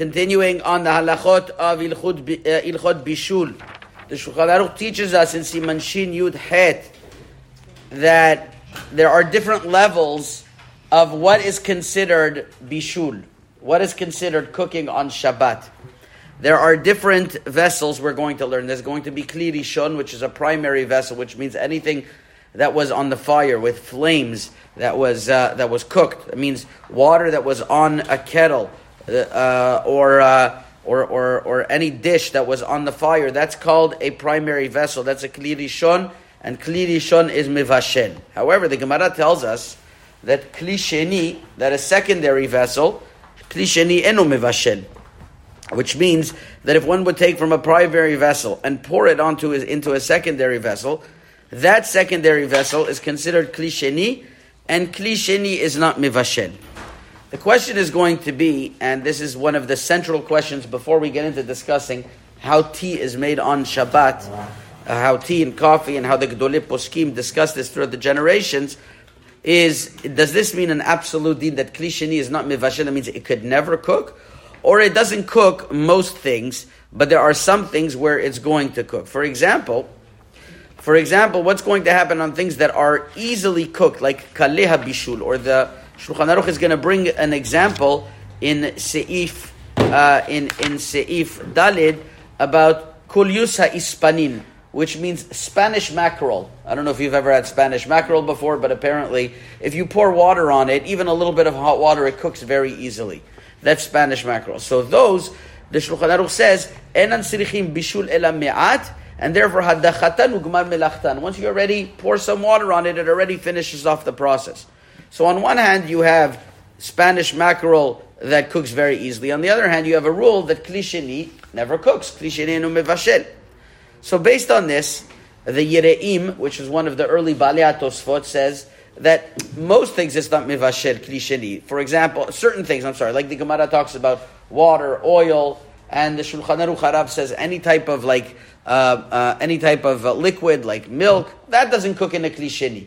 Continuing on the halachot of Ilchot, uh, Ilchot Bishul. The Shulchan Aruch teaches us in Siman Shin Yud Het that there are different levels of what is considered bishul, what is considered cooking on Shabbat. There are different vessels we're going to learn. There's going to be kli rishon, which is a primary vessel, which means anything that was on the fire with flames that was uh, that was cooked. It means water that was on a kettle uh, or, uh, or or or any dish that was on the fire. That's called a primary vessel. That's a kli rishon, and kli rishon is mivashel. However, the Gemara tells us that kli sheni, that a secondary vessel, kli sheni eno mivashel which means that if one would take from a primary vessel and pour it onto his, into a secondary vessel, that secondary vessel is considered klisheni, and klisheni is not mivashel. The question is going to be, and this is one of the central questions before we get into discussing how tea is made on Shabbat, uh, how tea and coffee and how the Gedolei Poskim discuss this throughout the generations, is does this mean an absolute din that klisheni is not mivashel? Means it could never cook? or it doesn't cook most things, but there are some things where it's going to cook. For example, for example, what's going to happen on things that are easily cooked, like kaleha bishul, or the Shulchan Aruch is going to bring an example in Seif uh, in in Seif Dalid about kulyusa ispanin, which means Spanish mackerel. I don't know if you've ever had Spanish mackerel before, but apparently, if you pour water on it, even a little bit of hot water, it cooks very easily. That's Spanish mackerel. So those, the Shulchan Aruch says, enan sirichim bishul ela me'at, and therefore hadachatan ugmar melachtan. Once you already pour some water on it, it already finishes off the process. So on one hand, you have Spanish mackerel that cooks very easily. On the other hand, you have a rule that klisheni never cooks. Klisheni no mevashel. So based on this, the Yereim, which is one of the early Balei Tosfot, says that most things is not mivashel klisheni. For example, certain things, I'm sorry, like the Gemara talks about water, oil, and the Shulchan Aruch Harav says any type of like uh, uh, any type of uh, liquid like milk that doesn't cook in a klisheni.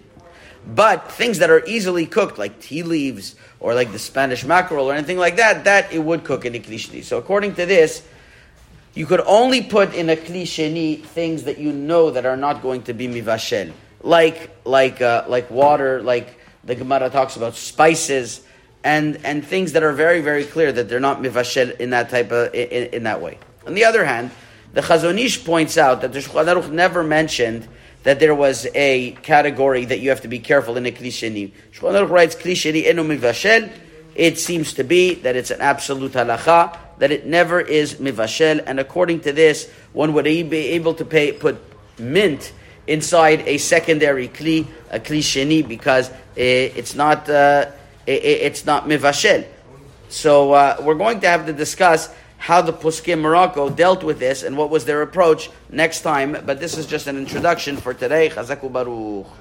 But things that are easily cooked, like tea leaves or like the Spanish mackerel or anything like that, that it would cook in a klisheni. So according to this, you could only put in a klisheni things that you know that are not going to be mivashel like like uh, like water, like the Gemara talks about spices and and things that are very very clear that they're not mivashel in that type of in, in that way. On the other hand, the Chazon Ish points out that the Shulchan Aruch never mentioned that there was a category that you have to be careful in a klisheni. Shulchan Aruch writes klisheni enu mivashel. It seems to be that it's an absolute halacha that it never is mivashel, and according to this, one would be able to pay, put mint inside a secondary kli, a because it's not uh, it's not mivashel. So uh, we're going to have to discuss how the Puskim Morocco dealt with this and what was their approach next time. But this is just an introduction for today. Chazaku Baruch.